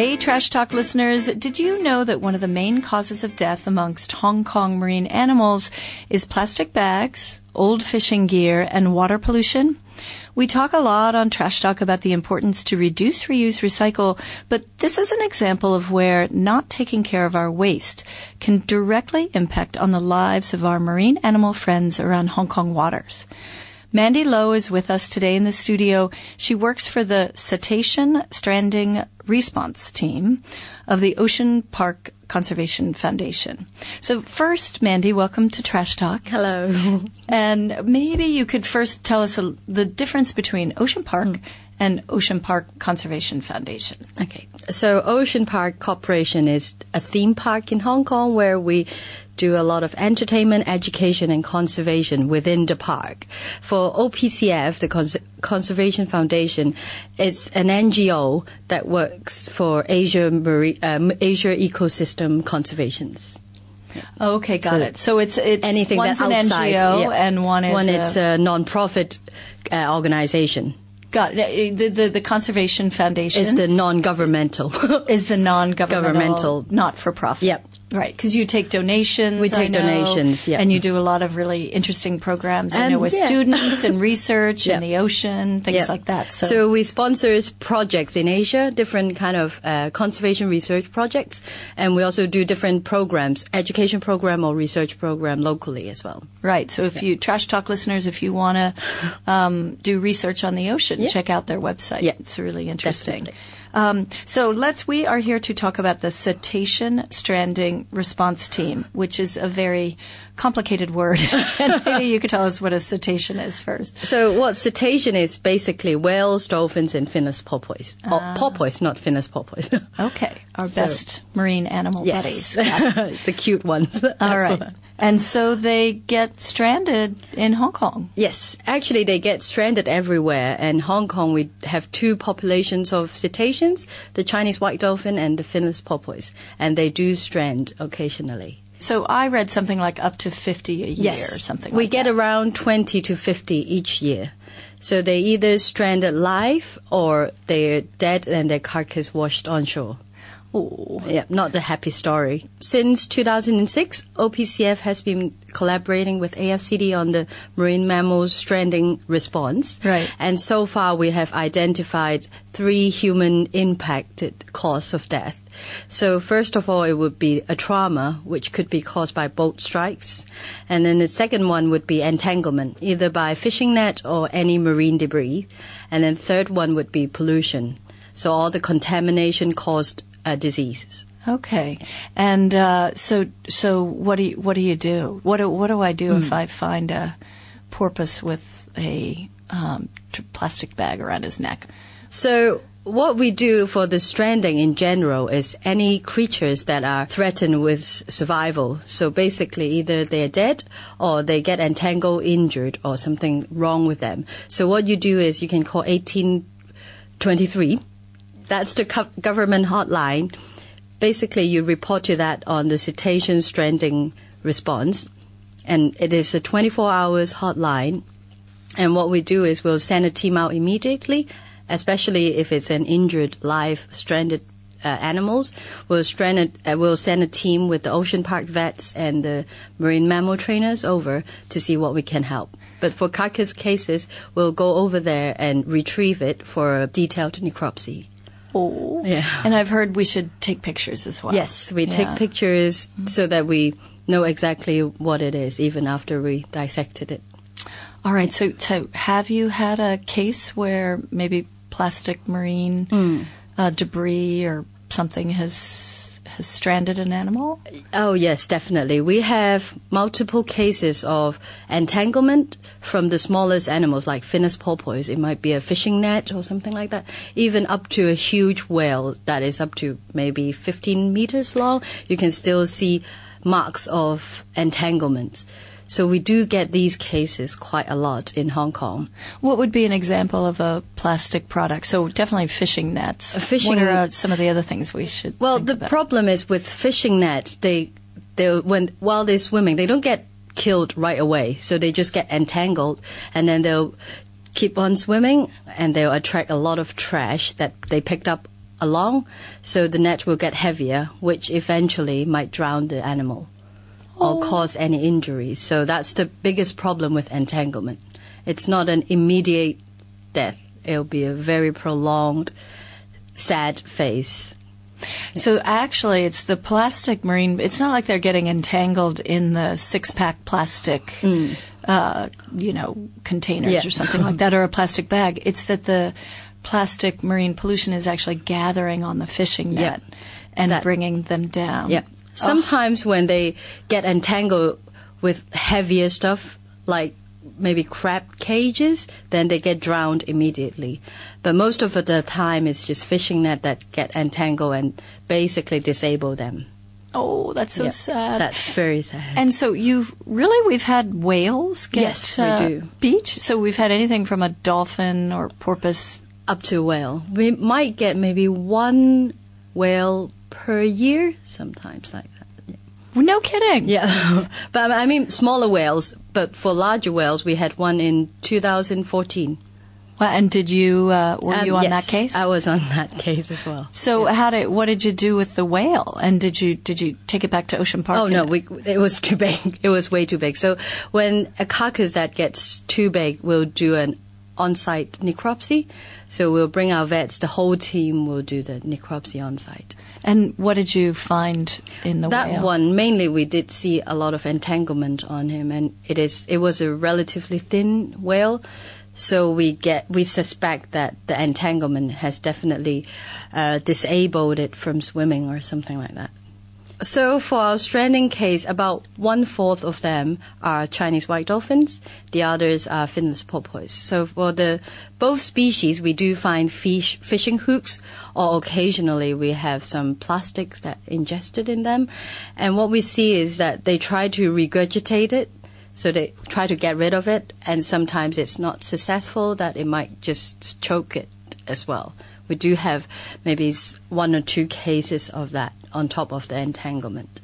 Hey, Trash Talk listeners, did you know that one of the main causes of death amongst Hong Kong marine animals is plastic bags, old fishing gear, and water pollution? We talk a lot on Trash Talk about the importance to reduce, reuse, recycle, but this is an example of where not taking care of our waste can directly impact on the lives of our marine animal friends around Hong Kong waters. Mandy Lowe is with us today in the studio. She works for the Cetacean Stranding Response Team of the Ocean Park Conservation Foundation. So first, Mandy, welcome to Trash Talk. Hello. And maybe you could first tell us a, the difference between Ocean Park mm. and Ocean Park Conservation Foundation. Okay. So Ocean Park Corporation is a theme park in Hong Kong where we do a lot of entertainment, education, and conservation within the park. For OPCF, the Cons- Conservation Foundation, it's an NGO that works for Asia, Marie, um, Asia ecosystem conservations. Okay, got so it. So it's it's anything one's that's outside, an NGO yeah. and one is one a, it's a non-profit uh, organization. Got it. The, the, the Conservation Foundation is the non-governmental. is the non-governmental, governmental, not-for-profit. Yep. Right, because you take donations. We take know, donations, yeah. And you do a lot of really interesting programs, I know, with yeah. students and research yeah. in the ocean, things yeah. like that. So. so. we sponsor projects in Asia, different kind of uh, conservation research projects, and we also do different programs, education program or research program locally as well. Right. So if you trash talk listeners, if you want to um, do research on the ocean, check out their website. Yeah. It's really interesting. Definitely. Um, so let's. We are here to talk about the cetacean stranding response team, which is a very complicated word. and maybe you could tell us what a cetacean is first. So what cetacean is basically whales, dolphins, and finless porpoise. Uh, oh, porpoise, not finless porpoise. okay, our so, best marine animal yes. buddies. the cute ones. All right. And so they get stranded in Hong Kong. Yes, actually they get stranded everywhere. And Hong Kong, we have two populations of cetaceans, the Chinese white dolphin and the finless porpoise. And they do strand occasionally. So I read something like up to 50 a year yes. or something We like get that. around 20 to 50 each year. So they either stranded live or they're dead and their carcass washed on Ooh. Yeah, not the happy story. Since 2006, OPCF has been collaborating with AFCD on the marine mammals stranding response. Right. And so far, we have identified three human impacted cause of death. So first of all, it would be a trauma, which could be caused by boat strikes. And then the second one would be entanglement, either by fishing net or any marine debris. And then third one would be pollution. So all the contamination caused uh, diseases. Okay, and uh, so so what do you what do you do? What do, what do I do mm. if I find a porpoise with a um, plastic bag around his neck? So what we do for the stranding in general is any creatures that are threatened with survival. So basically, either they're dead or they get entangled, injured, or something wrong with them. So what you do is you can call 1823 that's the government hotline. Basically, you report to that on the cetacean stranding response, and it is a 24 hours hotline. And what we do is we'll send a team out immediately, especially if it's an injured live stranded uh, animals. We'll, stranded, uh, we'll send a team with the ocean park vets and the marine mammal trainers over to see what we can help. But for carcass cases, we'll go over there and retrieve it for a detailed necropsy. Oh. Yeah. And I've heard we should take pictures as well. Yes, we yeah. take pictures mm-hmm. so that we know exactly what it is, even after we dissected it. All right. So, so have you had a case where maybe plastic marine mm. uh, debris or something has has stranded an animal? Oh, yes, definitely. We have multiple cases of entanglement from the smallest animals, like finless porpoise. It might be a fishing net or something like that, even up to a huge whale that is up to maybe 15 meters long. You can still see marks of entanglement. So we do get these cases quite a lot in Hong Kong. What would be an example of a plastic product? So definitely fishing nets. A fishing what are some of the other things we should? Well, the about? problem is with fishing nets, they they when while they're swimming, they don't get killed right away. So they just get entangled, and then they'll keep on swimming, and they'll attract a lot of trash that they picked up along, so the net will get heavier, which eventually might drown the animal or Oh. cause any injury. So that's the biggest problem with entanglement. It's not an immediate death. It'll be a very prolonged, sad phase. So actually, it's the plastic marine. It's not like they're getting entangled in the six-pack plastic, uh, you know, containers Yeah. or something like that, or a plastic bag. It's that the plastic marine pollution is actually gathering on the fishing net and That- bringing them down. Yeah. Sometimes when they get entangled with heavier stuff, like maybe crab cages, then they get drowned immediately. But most of the time, it's just fishing net that get entangled and basically disable them. Oh, that's so Yeah. sad. That's very sad. and so you really we've had whales get Yes, we uh, do. beach. So we've had anything from a dolphin or porpoise. Up to a whale. We might get maybe one whale per year, sometimes like that. Yeah. No kidding. Yeah, but I mean smaller whales. But for larger whales, we had one in 2014. Well, and did you uh, were Um, you on yes, that case? I was on that case as well. So how did what did you do with the whale? And did you did you take it back to Ocean Park? Oh no, we, it was too big. It was way too big. So when a carcass that gets too big, we'll do an on-site necropsy. So we'll bring our vets. The whole team will do the necropsy on-site. And what did you find in the that whale? one mainly we did see a lot of entanglement on him and it is it was a relatively thin whale so we get we suspect that the entanglement has definitely uh, disabled it from swimming or something like that so for our stranding case, about one fourth of them are Chinese white dolphins. The others are finless porpoise. So for the both species, we do find fish fishing hooks, or occasionally we have some plastics that ingested in them. And what we see is that they try to regurgitate it. So they try to get rid of it, and sometimes it's not successful. That it might just choke it as well. We do have maybe one or two cases of that on top of the entanglement.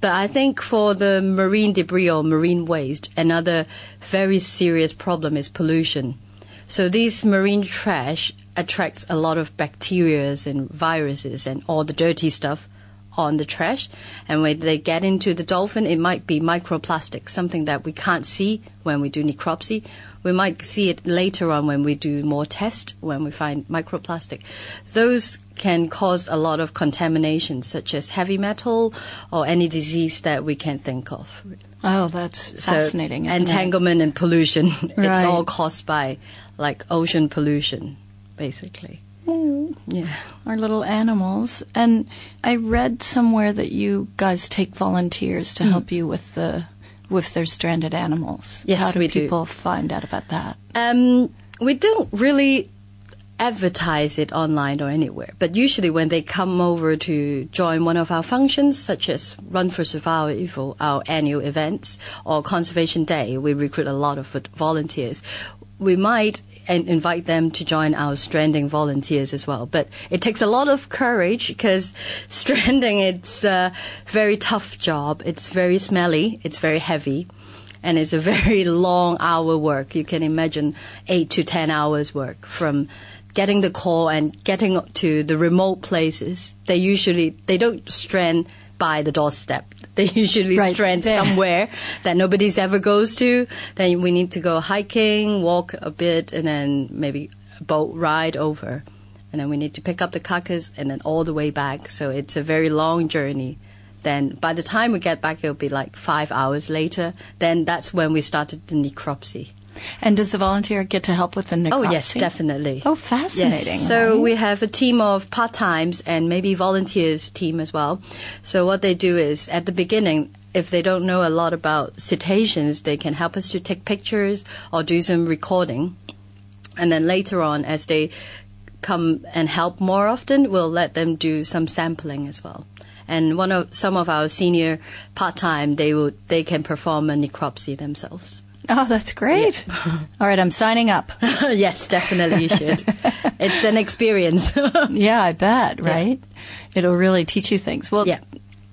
But I think for the marine debris or marine waste, another very serious problem is pollution. So these marine trash attracts a lot of bacteria and viruses and all the dirty stuff on the trash. And when they get into the dolphin, it might be microplastic, something that we can't see when we do necropsy. We might see it later on when we do more tests, when we find microplastic. Those can cause a lot of contamination, such as heavy metal or any disease that we can think of. oh, that's So fascinating. isn't it? entanglement and pollution. Right. It's all caused by like ocean pollution, basically. Hmm. Yeah. Our little animals. And I read somewhere that you guys take volunteers to hmm. help you with the with their stranded animals. Yes, How do we do. people find out about that? Um, we don't really advertise it online or anywhere, but usually when they come over to join one of our functions, such as Run for Survival, our annual events, or Conservation Day, we recruit a lot of volunteers. We might invite them to join our stranding volunteers as well. But it takes a lot of courage because stranding it's a very tough job. It's very smelly. It's very heavy and it's a very long hour work. You can imagine eight to ten hours work from getting the call and getting to the remote places. They usually they don't strand by the doorstep. They usually Right, strand there. somewhere that nobody's ever goes to. Then we need to go hiking, walk a bit, and then maybe boat ride over. And then we need to pick up the carcass and then all the way back. So it's a very long journey. Then by the time we get back, it'll be like five hours later. Then that's when we started the necropsy. And does the volunteer get to help with the necropsy? Oh yes, definitely. Oh, fascinating. Yes. So right? we have a team of part-times and maybe volunteers team as well. So what they do is at the beginning, if they don't know a lot about cetaceans, they can help us to take pictures or do some recording. And then later on, as they come and help more often, we'll let them do some sampling as well. And one of some of our senior part-time, they will they can perform a necropsy themselves. Oh, that's great. All right, I'm signing up. yes, definitely you should. it's an experience. yeah, I bet, right? It'll really teach you things. Well, Yeah.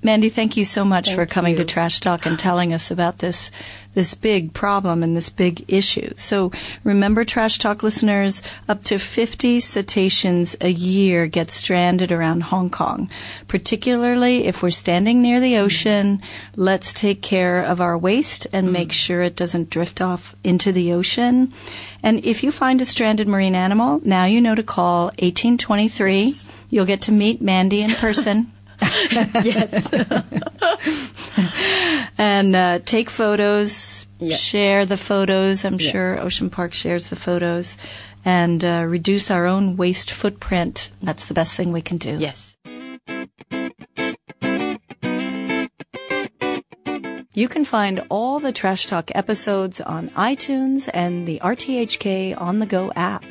Mandy, thank you so much Thank for coming you. to Trash Talk and telling us about this this big problem and this big issue. So remember, Trash Talk listeners, up to 50 cetaceans a year get stranded around Hong Kong. Particularly if we're standing near the ocean, let's take care of our waste and mm-hmm. make sure it doesn't drift off into the ocean. And if you find a stranded marine animal, now you know to call 1823. You'll get to meet Mandy in person. yes. and uh, take photos, Yeah. share the photos. I'm Yeah. sure Ocean Park shares the photos, and uh, reduce our own waste footprint. That's the best thing we can do. yes. You can find all the Trash Talk episodes on iTunes and the RTHK On the Go app,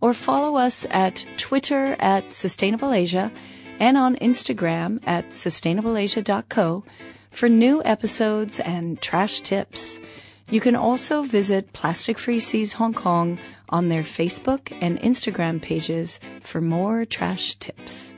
or follow us at Twitter at Sustainable Asia and on Instagram at sustainableasia.co for new episodes and trash tips. You can also visit Plastic Free Seas Hong Kong on their Facebook and Instagram pages for more trash tips.